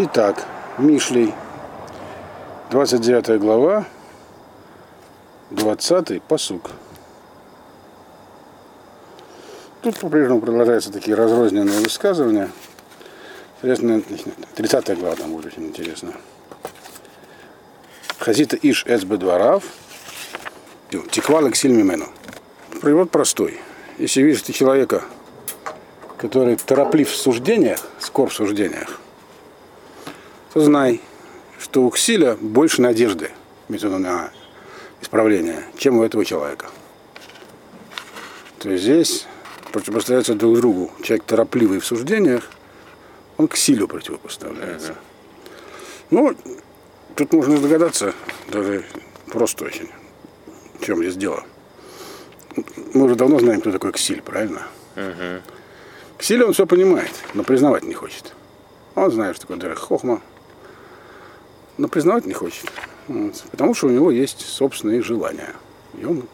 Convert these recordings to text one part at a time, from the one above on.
Итак, Мишлей, 29 глава, 20 посук. Тут по-прежнему продолжаются такие разрозненные высказывания. Интересно, 30 глава там будет очень интересно. Хазита Иш Эцбе Дворав, Тиквал Эксиль Мимену. Привод простой. Если видишь ты человека, который тороплив в суждениях, скор в суждениях, то знай, что у Ксиля больше надежды на исправление, чем у этого человека. То есть здесь противопоставляются друг другу. Человек торопливый в суждениях, он к силю противопоставляется. Ну, тут можно догадаться, даже просто очень, в чем здесь дело. Мы уже давно знаем, кто такой Ксиль, правильно? Угу. Ксиль он все понимает, но признавать не хочет. Он знает, что такое Дерех Хохма, но признавать не хочет. Вот. Потому что у него есть собственные желания. И он,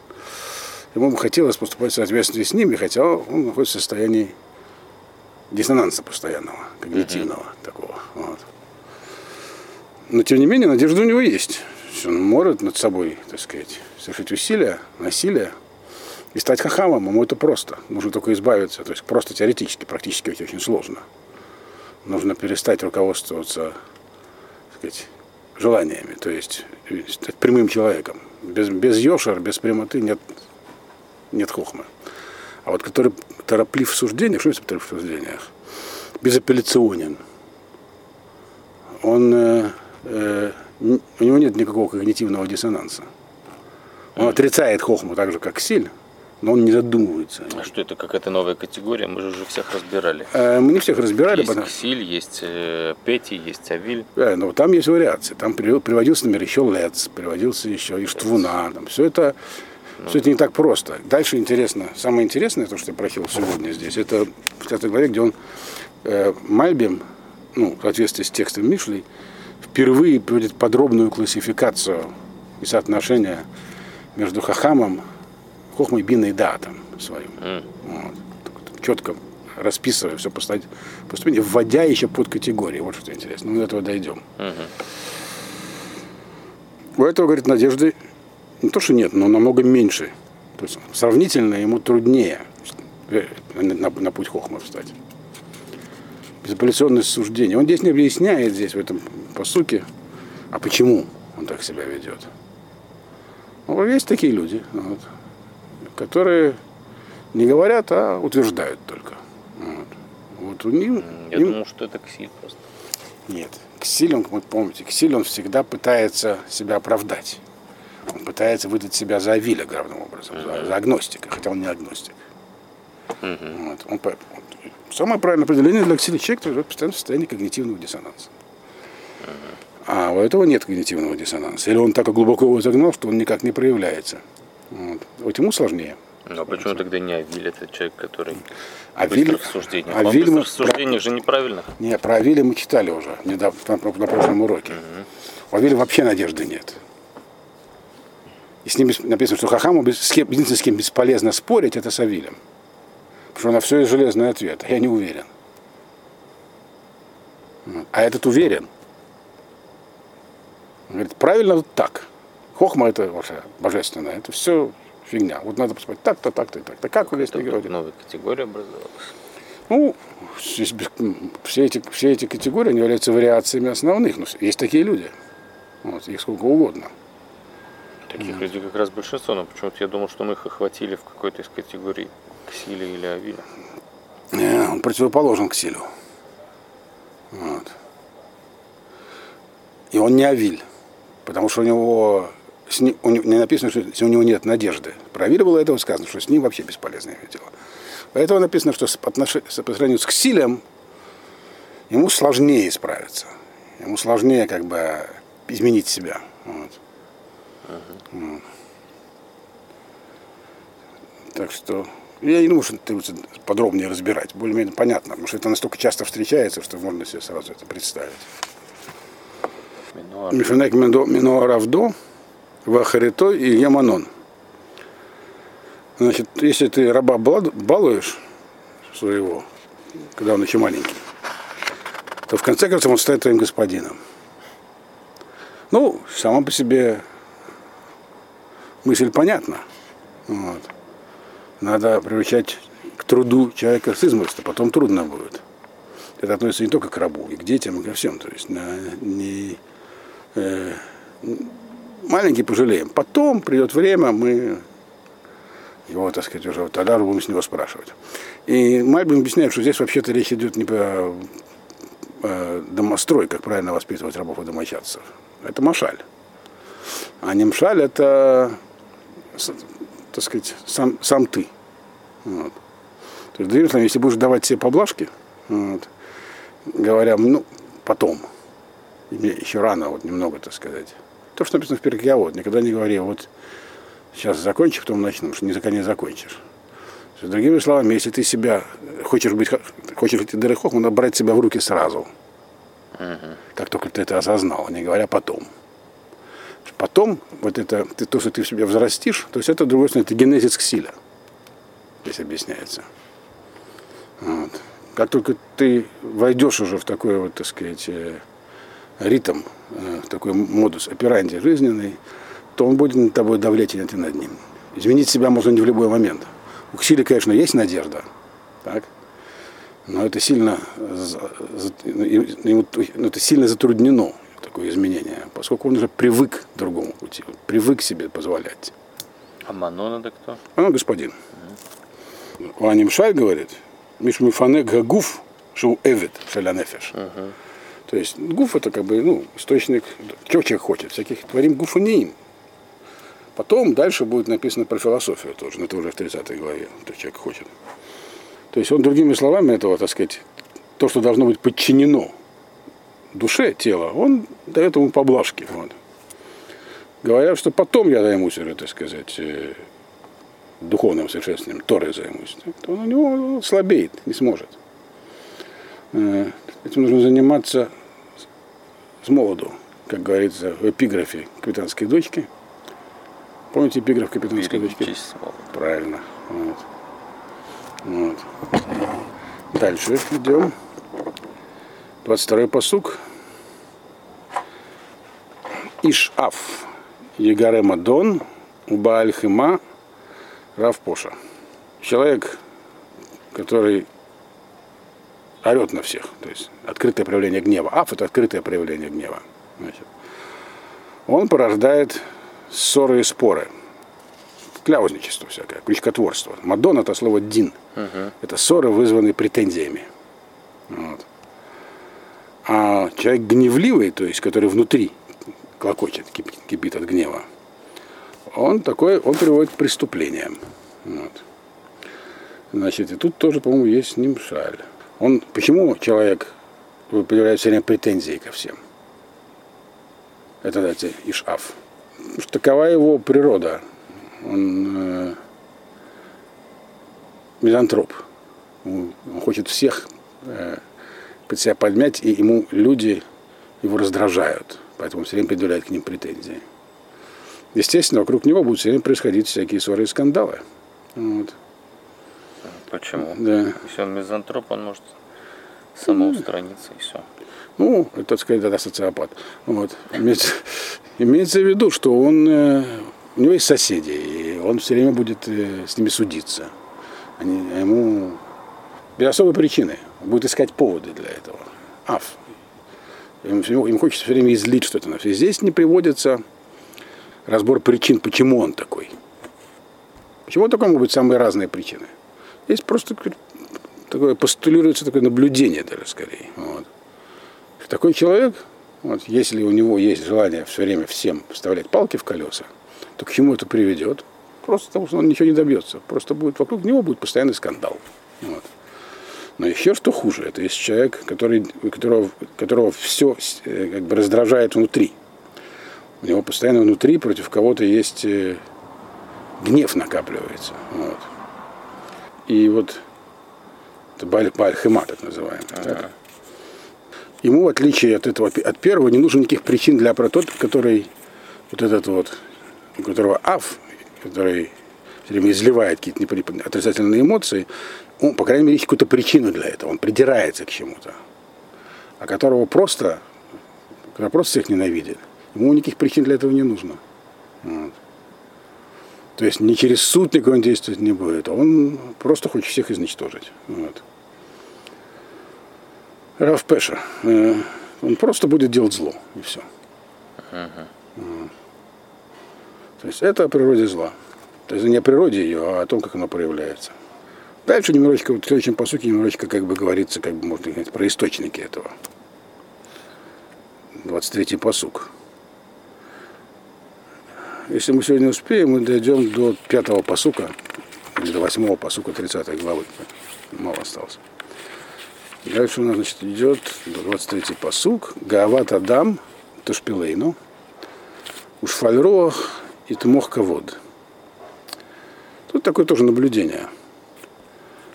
ему бы хотелось поступать в соответствии с ними, хотя он находится в состоянии диссонанса постоянного, когнитивного mm-hmm. такого. Вот. Но тем не менее, надежда у него есть. Он может над собой, так сказать, совершить усилия, насилие и стать хахамом. Ему это просто. Нужно только избавиться. То есть просто теоретически, практически очень сложно. Нужно перестать руководствоваться, так сказать, желаниями, то есть стать прямым человеком. Без, без йошер, без прямоты нет, нет хохмы. А вот который тороплив в суждениях, что это в суждениях? Безапелляционен. Он, э, э, у него нет никакого когнитивного диссонанса. Он отрицает хохму так же, как силь, но он не задумывается. А что это какая-то новая категория? Мы же уже всех разбирали. Э, мы не всех разбирали. Есть потому... Ксиль, есть э, Пети, есть Авиль. Да, но там есть вариации. Там приводился, например, еще Лец, приводился еще Иштвуна. Там все это ну. Все это не так просто. Дальше интересно. Самое интересное, то, что я прохил сегодня здесь, это в 5 главе, где он э, Мальбим, ну, в соответствии с текстом Мишлей, впервые приводит подробную классификацию и соотношение между Хахамом Хохмой Бина и Датом своим. Mm. Вот. Четко расписывая все поступление, вводя еще под категории. Вот что интересно. Мы до этого дойдем. Mm-hmm. У этого, говорит, надежды не то, что нет, но намного меньше. То есть сравнительно ему труднее на, на, на путь Хохма встать. Безапелляционное суждение. Он здесь не объясняет, здесь в этом посуке, а почему он так себя ведет. Ну, есть такие люди. Вот которые не говорят, а утверждают только. Вот, вот у них, Я им... думал, что это Ксиль просто. Нет. Ксиль, он, вы помните, Ксиль, он всегда пытается себя оправдать. Он пытается выдать себя за Авиля главным образом, uh-huh. за, за агностика, хотя он не агностик. Uh-huh. Вот, он, вот, самое правильное определение для Ксиля человек, который постоянно в состоянии когнитивного диссонанса. Uh-huh. А у этого нет когнитивного диссонанса. Или он так глубоко его загнал, что он никак не проявляется. Вот. вот ему сложнее. Ну а почему тогда не Авиль, это человек, который Авиль, быстро в суждениях? Авиль Он мы... в суждениях же неправильно. Не, про Авиля мы читали уже недавно, на, на прошлом уроке. Угу. У Авиля вообще надежды нет. И с ним написано, что Хахаму без, с кем, единственное, с кем бесполезно спорить, это с Авилем. Потому что на все есть железный ответ. А я не уверен. А этот уверен. Он говорит, правильно вот так. Хохма это вообще божественное. Это все фигня. Вот надо посмотреть так-то, так-то и так-то. Как вы здесь говорите? Новая категория образовалась. Ну, все эти, все эти категории они являются вариациями основных. Но есть такие люди. Вот, их сколько угодно. Таких людей как раз большинство, но почему-то я думал, что мы их охватили в какой-то из категорий Ксиле или Авиля. Не, он противоположен Ксилю. Вот. И он не Авиль, потому что у него с ним, у него, не написано, что у него нет надежды. Про Авиля было этого сказано, что с ним вообще бесполезное дело. Поэтому написано, что по, отношению, по сравнению с Ксилем ему сложнее справиться. Ему сложнее как бы изменить себя. Вот. Uh-huh. Так что я не думаю, что требуется подробнее разбирать. Более-менее понятно, потому что это настолько часто встречается, что можно себе сразу это представить. Мифенек Мино Равдо, Вахарито и Яманон. Значит, если ты раба балуешь своего, когда он еще маленький, то в конце концов он станет твоим господином. Ну, сама по себе мысль понятна. Вот. Надо привлекать к труду человека с измольства, потом трудно будет. Это относится не только к рабу, и к детям, и ко всем. То есть на, не, э, маленький пожалеем. Потом придет время, мы его, так сказать, уже тогда будем с него спрашивать. И Мальбин объясняет, что здесь вообще-то речь идет не про э, домострой, как правильно воспитывать рабов и домочадцев. Это машаль. А не мшаль это, так сказать, сам, сам ты. Вот. То есть, другими словами, если будешь давать себе поблажки, вот, говоря, ну, потом, еще рано, вот немного, так сказать. То, что написано в перке, вот, никогда не говори, вот сейчас закончи, потом начну, потому что никогда не закончишь. Есть, другими словами, если ты себя хочешь быть, хочешь быть дырыхом, надо брать себя в руки сразу. Uh-huh. Как только ты это осознал, не говоря потом. Потом, вот это, ты, то, что ты в себе взрастишь, то есть это, другой стороны, это генезис к силе. Здесь объясняется. Вот. Как только ты войдешь уже в такой вот, так сказать, э, ритм, э, такой модус операнди жизненный, то он будет над тобой давлеть, а ты над ним. Изменить себя можно не в любой момент. У Ксили, конечно, есть надежда, так? но это сильно, ну, это сильно затруднено, такое изменение, поскольку он уже привык к другому пути, привык себе позволять. А Манон это кто? Манон господин. Угу. Аним Шаль говорит, Мишмифане Гагуф Шоу Эвид Шалянефеш. То есть гуф это как бы ну, источник, чего человек хочет, всяких творим гуфа не им. Потом дальше будет написано про философию тоже, но это уже в 30 главе, что человек хочет. То есть он другими словами этого, так сказать, то, что должно быть подчинено душе тела, он дает ему поблажки. Вот. Говорят, что потом я займусь уже, так сказать, э, духовным совершенствованием, Торой займусь, то он у него слабеет, не сможет. Э, этим нужно заниматься с молоду, как говорится в эпиграфе капитанской дочки. Помните эпиграф капитанской дочки? Правильно. Вот. Вот. Дальше идем. 22-й посук. Ишаф. Егарема Дон. Убаальхима Равпоша. Человек, который орет на всех. То есть открытое проявление гнева. Аф это открытое проявление гнева. Значит. Он порождает ссоры и споры. Кляузничество всякое, крючкотворство. Мадон это слово дин. Uh-huh. Это ссоры, вызванные претензиями. Вот. А человек гневливый, то есть который внутри клокочет, кипит, кипит от гнева, он такой, он приводит к преступлениям. Вот. Значит, и тут тоже, по-моему, есть нимшаль. Он, почему человек предъявляет все время претензии ко всем? Это, знаете, Ишаф. Потому что такова его природа. Он э, мизантроп. Он, он хочет всех э, под себя подмять, и ему люди его раздражают. Поэтому он все время предъявляет к ним претензии естественно, вокруг него будут все время происходить всякие ссоры и скандалы. Вот. Почему? Да. Если он мизантроп, он может самоустраниться и все. Ну, это, так сказать, да, социопат. Вот. Имеется, имеется в виду, что он, э, у него есть соседи, и он все время будет э, с ними судиться. Они, ему без особой причины. будет искать поводы для этого. Аф. Им, им хочется все время излить что-то на все. Здесь не приводится разбор причин, почему он такой. Почему такой могут быть самые разные причины. Здесь просто такое постулируется такое наблюдение даже скорее. Вот. Такой человек, вот, если у него есть желание все время всем вставлять палки в колеса, то к чему это приведет? Просто потому, что он ничего не добьется. Просто будет вокруг него будет постоянный скандал. Вот. Но еще что хуже, это есть человек, который, которого, которого все э, как бы раздражает внутри. У него постоянно внутри против кого-то есть э, гнев накапливается. Вот. И вот это баль, баль так называемый. Ага. Так? Ему, в отличие от этого, от первого, не нужно никаких причин для тот, который вот этот вот, у которого аф, который все время изливает какие-то отрицательные эмоции, он, по крайней мере, есть какую-то причину для этого, он придирается к чему-то. а которого просто, который просто всех ненавидит, ему никаких причин для этого не нужно. Вот. То есть не через суд никакой он действовать не будет, а он просто хочет всех изничтожить. Вот. Раф Пеша, э, он просто будет делать зло, и все. Мгм. То есть это о природе зла. То есть не о природе ее, а о том, как оно проявляется. Дальше немножечко, вот в следующем посуке немножечко как бы говорится, как бы можно сказать, про источники этого. 23-й посук. Если мы сегодня успеем, мы дойдем до пятого посука, или до восьмого посука 30 главы. Мало осталось. Дальше у нас, значит, идет 23-й посук. Гаават Адам, Тушпилейну, Ушфальроах и Тмох Кавод. Тут такое тоже наблюдение.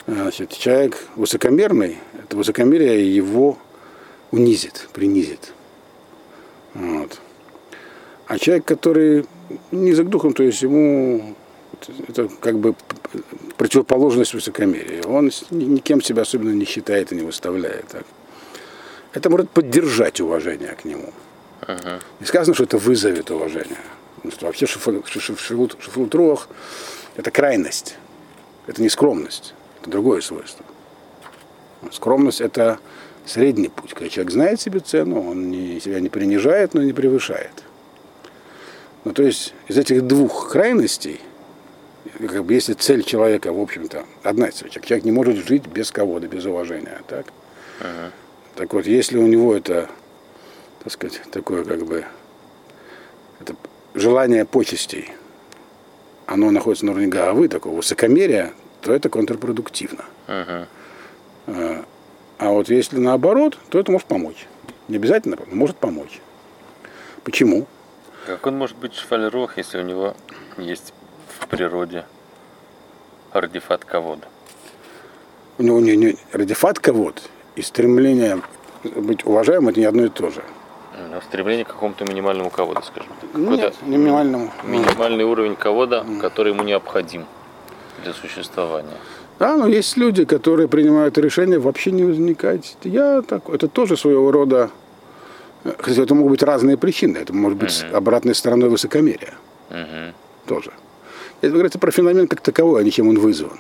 Значит, человек высокомерный, это высокомерие его унизит, принизит. Вот. А человек, который низок духом, то есть ему это как бы противоположность высокомерия. Он ни- никем себя особенно не считает и не выставляет. Так. Это может поддержать уважение к нему. Мгм. Не сказано, что это вызовет уважение. Потому что вообще шифл- шиф- шифлут- шифлутруах – это крайность. Это не скромность. Это другое свойство. Скромность – это средний путь. Когда человек знает себе цену, он не, себя не принижает, но не превышает. Ну, то есть из этих двух крайностей, как бы если цель человека, в общем-то, одна цель. Человек не может жить без кого-то, без уважения. Так? Мгм. Так вот, если у него это, так сказать, такое как бы это желание почестей, оно находится на уровне головы, такого высокомерия, то это контрпродуктивно. Мгм. А а вот если наоборот, то это может помочь. Не обязательно, но может помочь. Почему? Как он может быть шфальрух, если у него есть в природе ардифат ковода? У него не, не, радифат кого-то и стремление быть уважаемым это не одно и то же. Ну, стремление к какому-то минимальному ководу, скажем так. Нет, Какой-то не минимальному. минимальный уровень ковода, который ему необходим для существования. Да, но есть люди, которые принимают решение вообще не возникать. Я так, это тоже своего рода, хотя это могут быть разные причины. Это может быть Мгм. обратной стороной высокомерия Мгм. тоже. Это говорится про феномен как таковой, а не чем он вызван.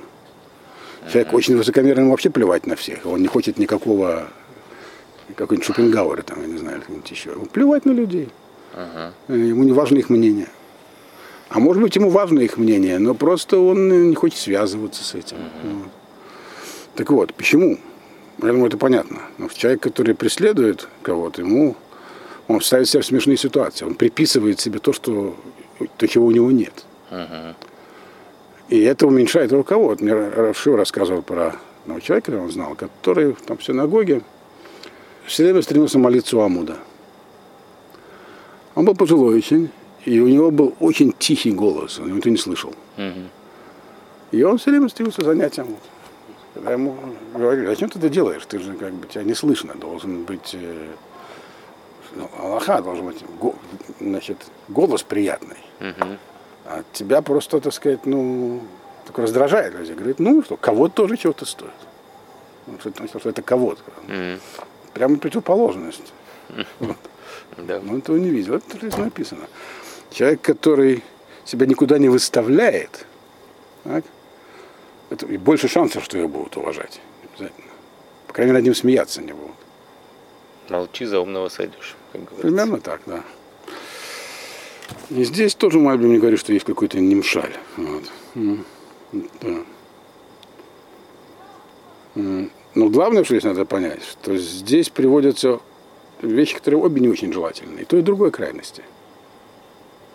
Человек очень высокомерный, ему вообще плевать на всех. Он не хочет никакого какой-нибудь Шопенгауэра, там, я не знаю, или какого-нибудь еще. Ему плевать на людей. Э, Ему не важно их мнение. А может быть, ему важно их мнение, но просто он э, не хочет связываться с этим. Вот. Так вот, почему? Я думаю, это понятно. Но человек, который преследует кого-то, ему он ставит себя в смешные ситуации. Он приписывает себе то, что, то чего у него нет. Мгм. И это уменьшает. Вот мне Равшив рассказывал про одного человека, он знал, который там в синагоге все время стремился молиться у Амуда. Он был пожилой очень, и у него был очень тихий голос, он никто не слышал. Мгм. И он все время стремился занять Амуд. Когда ему говорили, зачем ты это делаешь? Ты же как бы тебя не слышно, должен быть э, ну, Аллаха должен быть, значит, голос приятный. Мгм. А тебя просто, так сказать, ну, только раздражает. Люди говорят, ну что, кого-то тоже чего-то стоит. Ну, что, это- что это кого-то. Мгм. Прямо противоположность. Вот. Да. Но этого не видел. Это здесь написано. Человек, который себя никуда не выставляет, так, это и больше шансов, что его будут уважать. Обязательно. По крайней мере, над ним смеяться не будут. Молчи, за умного сойдешь, как говорится. Примерно так, да. И здесь тоже Мальби мне говорит, что есть какой-то немшаль. Вот. Да. Но главное, что здесь надо понять, что здесь приводятся вещи, которые обе не очень желательны. И той, и другой крайности.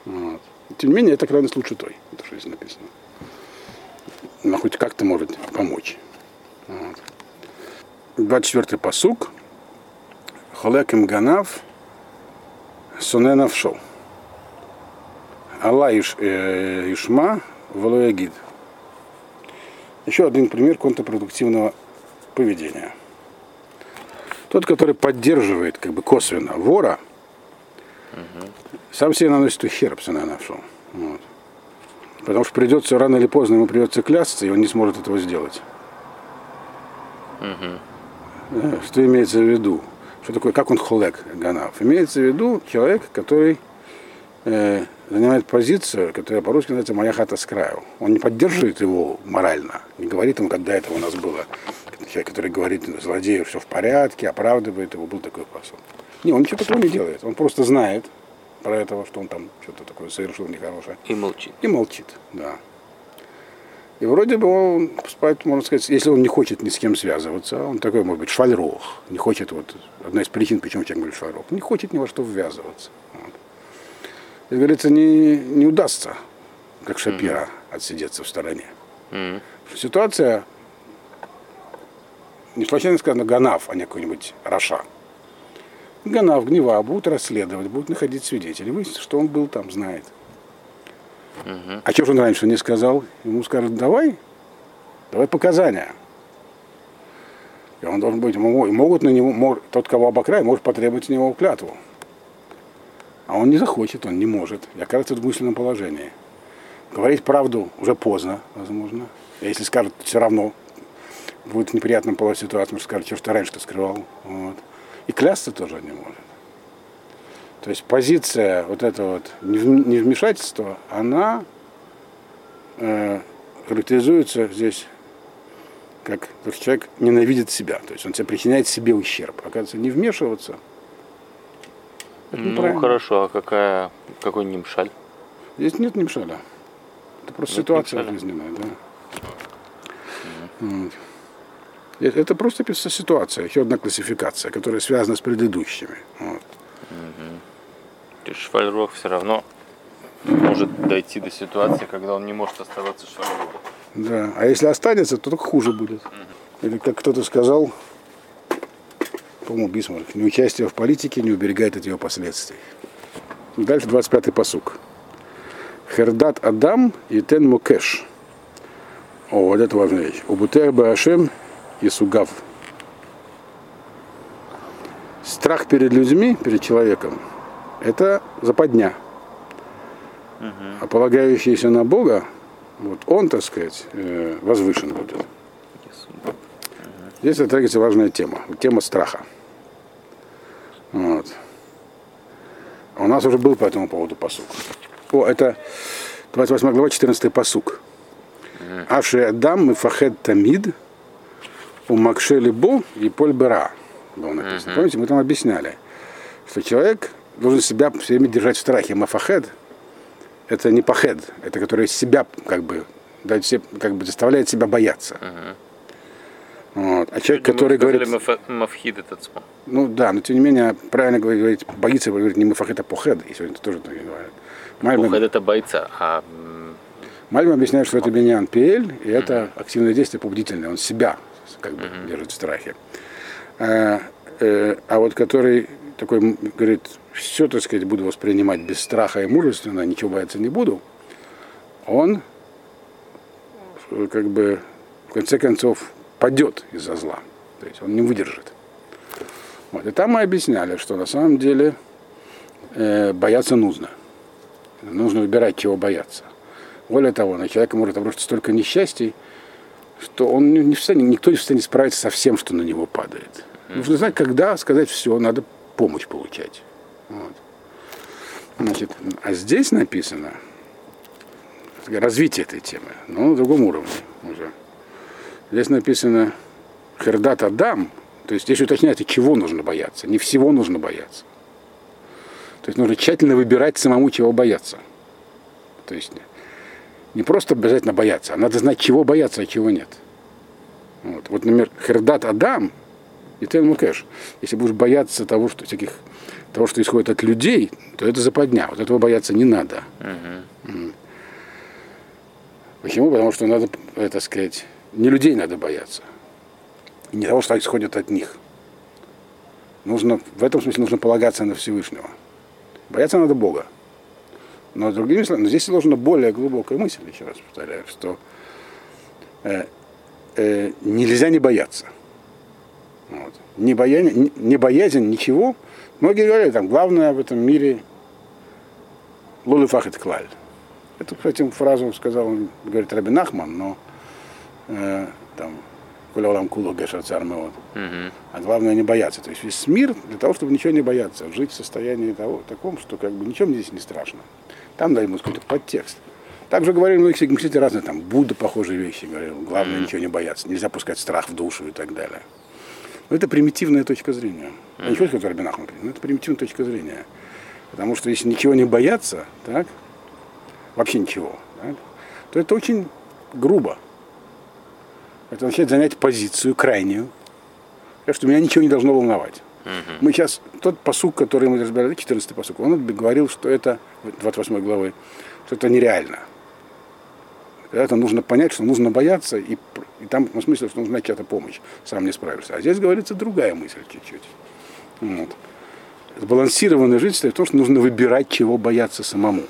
Вот. Тем не менее, эта крайность лучше той, это что здесь написано. Она хоть как-то может помочь. Вот. 24-й посук. Холекем Ганав Суненав Шоу. Алла э, Ишма Валуягид. Еще один пример контрпродуктивного поведения. Тот, который поддерживает как бы косвенно вора, сам себе наносит ущерб Суненав Вот. Потому что придется рано или поздно ему придется клясться, и он не сможет этого сделать. Э, Что имеется в виду? Что такое, как он холек ганав? Имеется в виду человек, который э, занимает позицию, которая по-русски называется «моя хата с краю». Он не поддерживает его морально, не говорит ему, как до этого у нас было, человек, который говорит злодею, все в порядке, оправдывает его, был такой посол. Не, он ничего такого не делает, он просто знает про этого, что он там что-то такое совершил нехорошее. И молчит. И молчит, да. И вроде бы он, можно сказать, если он не хочет ни с кем связываться, он такой, может быть, швальрох, не хочет, вот, одна из причин, почему человек говорит швальрох, не хочет ни во что ввязываться. Вот. И, говорится, не, не удастся, как Шапира, mm-hmm. отсидеться в стороне. Mm-hmm. Ситуация, не случайно сказано Ганав, а не какой-нибудь Раша. Ганав, Гнева будут расследовать, будут находить свидетелей, выяснить, что он был там, знает. Угу. А что же он раньше не сказал? Ему скажут, давай, давай показания. И он должен быть, могут на него, тот, кого обокрай, может потребовать с него клятву. А он не захочет, он не может. И окажется в мысленном положении. Говорить правду уже поздно, возможно. А если скажет, все равно будет в неприятном положении ситуации, может скажет, что раньше-то скрывал. Вот. И клясться тоже не может. То есть позиция вот это вот невмешательства, она э, характеризуется здесь как то, что человек ненавидит себя, то есть он себе причиняет себе ущерб. Оказывается, не вмешиваться. Ну хорошо, а какая, какой немшаль? Здесь нет немшаля. Это просто нет ситуация немшаля. жизненная, да. Mm. Вот. Это просто ситуация, еще одна классификация, которая связана с предыдущими. Вот. Швальрох все равно может дойти до ситуации, когда он не может оставаться Швальрохом. Да, а если останется, то только хуже будет. Угу. Или как кто-то сказал, по-моему, Бисмарк, неучастие в политике не уберегает от ее последствий. Дальше 25-й посук. Хердат Адам и Тен Мукеш. О, вот это важная вещь. Убутер Башем и Сугав. Страх перед людьми, перед человеком, это западня. Угу. А полагающийся на Бога, вот он, так сказать, э, возвышен будет. Здесь затрагивается важная тема, тема страха. Вот. У нас уже был по этому поводу посук. О, это 28 глава, 14 посук. Аши Адам и Фахед Тамид у Макшели Бо и Поль Бера было написано. Помните, мы там объясняли, что человек должен себя все время держать в страхе. Мафахед – это не пахед, это который себя как бы, как бы заставляет себя бояться. Uh-huh. Вот. А человек, который говорит... Мафхид этот Ну да, но тем не менее, правильно говорить, боится, говорит не мафахед, а похед, и сегодня тоже так говорят. Мальбим... Похед это бойца, а... Мальбим объясняет, что это биньян пиэль, и это uh-huh. активное действие побудительное, он себя как бы uh-huh. держит в страхе. А, э, а вот который такой говорит, все, так сказать, буду воспринимать без страха и мужественно, ничего бояться не буду, он как бы в конце концов падет из-за зла. То есть он не выдержит. Вот. И там мы объясняли, что на самом деле э, бояться нужно. Нужно выбирать, чего бояться. Более того, на человека может обрушиться столько несчастий, что он не в состоянии, никто не в состоянии справиться со всем, что на него падает. Нужно знать, когда сказать все, надо помощь получать. Вот. Значит, а здесь написано развитие этой темы, но на другом уровне уже. Здесь написано Хердат Адам, то есть здесь уточняется, чего нужно бояться. Не всего нужно бояться. То есть нужно тщательно выбирать самому, чего бояться. То есть не просто обязательно бояться, а надо знать, чего бояться, а чего нет. Вот, вот например, Хердат Адам и Тен Мукеш. Если будешь бояться того, что всяких того, что исходит от людей, то это западня. Вот этого бояться не надо. Угу. Почему? Потому что надо, это сказать, не людей надо бояться. И не того, что исходит от них. Нужно, в этом смысле нужно полагаться на Всевышнего. Бояться надо Бога. Но другими словами, но здесь сложена более глубокая мысль, еще раз повторяю, что э, э, нельзя не бояться. Вот. Не, боязнь, не боязнь ничего. Многие говорят, там, главное в этом мире лулы фахет клаль. Эту, кстати, фразу сказал, говорит Рабин Ахман, но э, там, Коля Олам Кулу Геша Цармеот. Мгм. А главное не бояться. То есть весь мир для того, чтобы ничего не бояться, жить в состоянии того, таком, что как бы ничем здесь не страшно. Там дай ему какой-то подтекст. Также говорили многие мыслители разные, там, Будда похожие вещи говорил. Главное ничего не бояться. Нельзя пускать страх в душу и так далее. Но это примитивная точка зрения. Я не хочу сказать, что Рабин Ахман, но это примитивная точка зрения. Потому что если ничего не бояться, так, вообще ничего, так, то это очень грубо. Это означает занять позицию крайнюю, так что меня ничего не должно волновать. Мы сейчас, тот посук, который мы разбирали, 14 посук, он говорил, что это, 28 главы, что это нереально. Это нужно понять, что нужно бояться, и, и там в смысле, что нужна чья-то помощь, сам не справишься. А здесь говорится другая мысль чуть-чуть. Вот. Сбалансированная жизнь состоит в том, что нужно выбирать, чего бояться самому.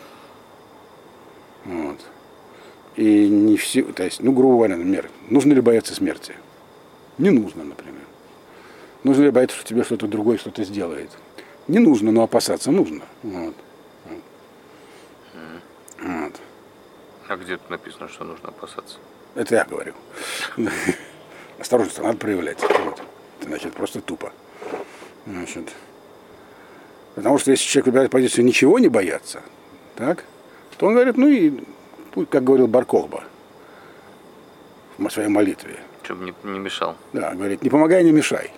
Вот. И не все, то есть, ну, грубо говоря, например, нужно ли бояться смерти? Не нужно, например. Нужно ли бояться, что тебе что-то другое что-то сделает? Не нужно, но опасаться нужно. Вот. Вот. А где тут написано, что нужно опасаться? Это я говорю. Осторожность надо проявлять. Вот. Это значит просто тупо. Значит, потому что если человек выбирает позицию ничего не бояться, так, то он говорит, ну и, как говорил Барколба в своей молитве, Чтобы не, не мешал. да, говорит, не помогай, не мешай.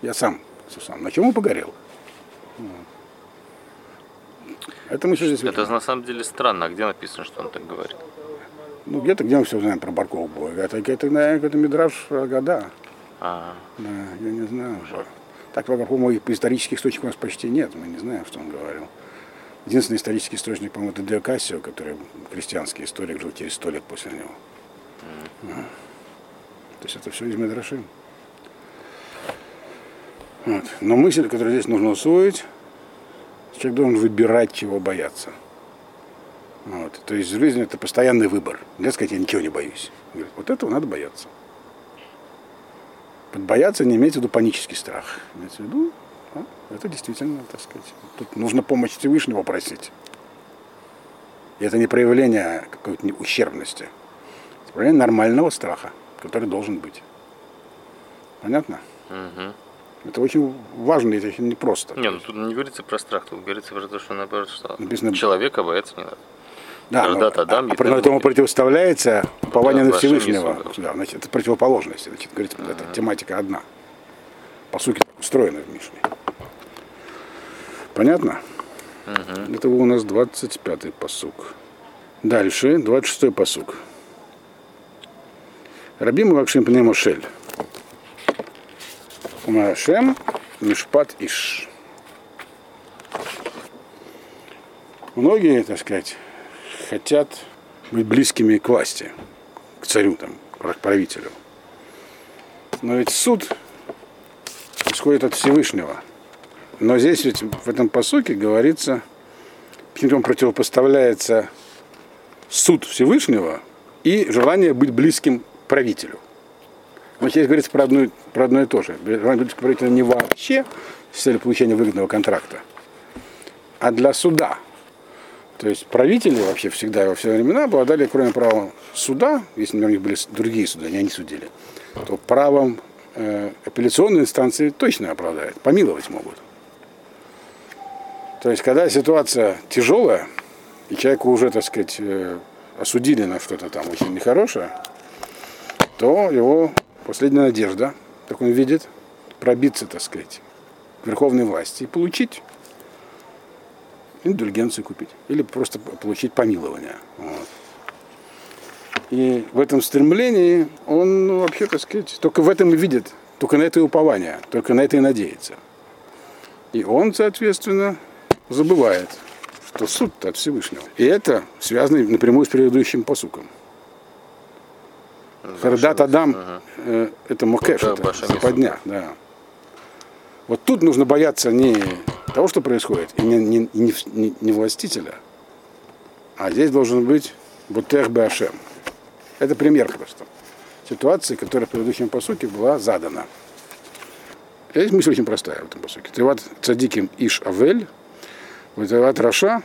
Я сам, сам. На чем он погорел? Вот. Это мы здесь Это на самом деле странно. А где написано, что он так говорит? Ну, где-то, где мы все знаем про Баркову. Это, это, наверное, это Мидраш года. А, Да, я не знаю. Так, по-моему, и по исторических источниках у нас почти нет. Мы не знаем, что он говорил. Единственный исторический источник, по-моему, это Дио Кассио, который христианский историк, жил через сто лет после него. Ага. То есть это все из Медраши. Вот. Но мысль, которую здесь нужно усвоить, человек должен выбирать, чего бояться. Вот. То есть жизнь это постоянный выбор. Нельзя сказать, я ничего не боюсь. Говорит, вот этого надо бояться. Под бояться не имеется в виду панический страх. Имеется в виду, а, это действительно, так сказать, тут нужно помощь Всевышнего просить. И это не проявление какой-то ущербности. Это проявление нормального страха, который должен быть. Понятно? угу. Это очень важно, это очень непросто. Не, ну тут не говорится про страх, тут говорится про то, что наоборот, что Написано- человека бояться не надо. Да, но, Когда-то Адам, а, а тому этому противоставляется упование на оглашение Всевышнего. Да, значит, это противоположность. Значит, говорится, эта тематика одна. По сути, устроена в Мишне. Понятно? Это у нас 25-й посук. Дальше, 26-й посук. Рабим Вакшим Пнемошель. Умашем Мишпат Иш. Многие, так сказать, хотят быть близкими к власти, к царю, там, к правителю. Но ведь суд исходит от Всевышнего. Но здесь ведь в этом посуке говорится, каким-то противопоставляется суд Всевышнего и желание быть близким правителю. Но здесь говорится про одно, про одно и то же. К правителю не вообще с целью получения выгодного контракта, а для суда. То есть правители вообще всегда во все времена обладали, кроме права суда, если например, у них были другие суда, не они судили, то правом э, апелляционной инстанции точно обладают, помиловать могут. То есть, когда ситуация тяжелая, и человеку уже, так сказать, э, осудили на что-то там очень нехорошее, то его последняя надежда, как он видит, пробиться, так сказать, к верховной власти и получить индульгенцию купить или просто получить помилование. Вот. И в этом стремлении он ну, вообще, так сказать, только в этом и видит, только на это и упование, только на это и надеется. И он, соответственно, забывает, что суд от Всевышнего. И это связано напрямую с предыдущим посуком. Хардат Адам э, это мокеш, Да, это Баша западня, да. Вот тут нужно бояться не того, что происходит, и не, не, не, не- не властителя, а здесь должен быть Бутех Башем. Это пример просто ситуации, которая в предыдущем посуке была задана. И Здесь мысль очень простая в этом посуке. Теват цадиким иш авель, Теват раша.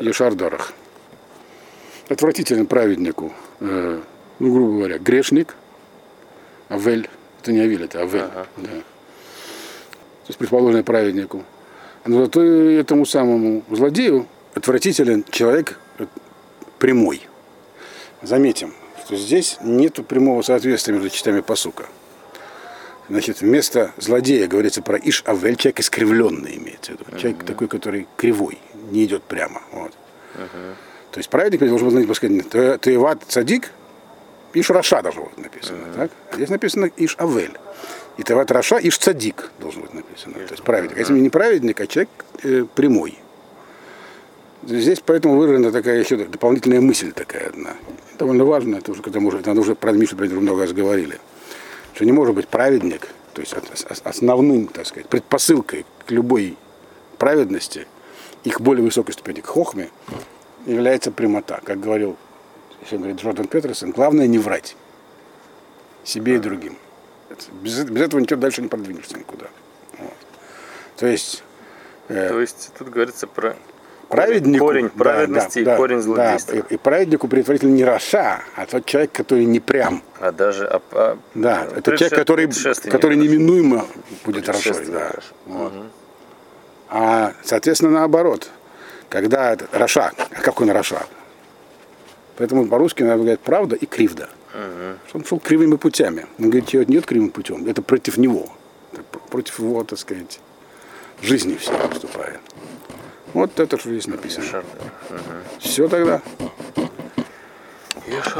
Ешардорах. Отвратителен праведнику, э, ну, грубо говоря, грешник, Авель. Это не Авель, это Авель. Да. То есть предположенный праведнику. Но зато этому самому злодею отвратителен человек прямой. Заметим, что здесь нет прямого соответствия между частями посука. Значит, вместо злодея говорится про איש עוול, человек искривленный имеется в виду. Человек такой, который кривой, не идет прямо. Вот. То есть праведник должен был сказать, ты, תועבת צדיק, איש רשע должно быть написано. Так? А здесь написано איש עוול. И תועבת רשע איש צדיק должно быть написано. То есть праведник. А если не праведник, а человек э, прямой. Здесь поэтому выражена такая еще дополнительная мысль такая одна. Довольно важная, это уже, когда может, надо уже про Мишу много раз говорили. Что не может быть праведник, то есть основным, так сказать, предпосылкой к любой праведности, их более высокой ступени к хохме, является прямота. Как говорил, еще говорит Джордан Петерсон, главное не врать себе и другим. Без, без этого ничего дальше не продвинешься никуда. Вот. То есть... Э, То есть тут говорится про праведнику, корень праведности да, и корень злодейства. Да, и, и праведнику предварительно не רשע, а тот человек, который не прям. А даже а, а, да, это человек, который, который неминуемо будет Рашой. Да. Вот. Угу. А, соответственно, наоборот, когда רשע, а какой он רשע? Поэтому по-русски надо говорить правда и кривда. Угу. Он шел кривыми путями. Он говорит, нет, нет кривым путем, это против него. Это против его, так сказать, жизни все выступает. Вот это что здесь написано. Все тогда.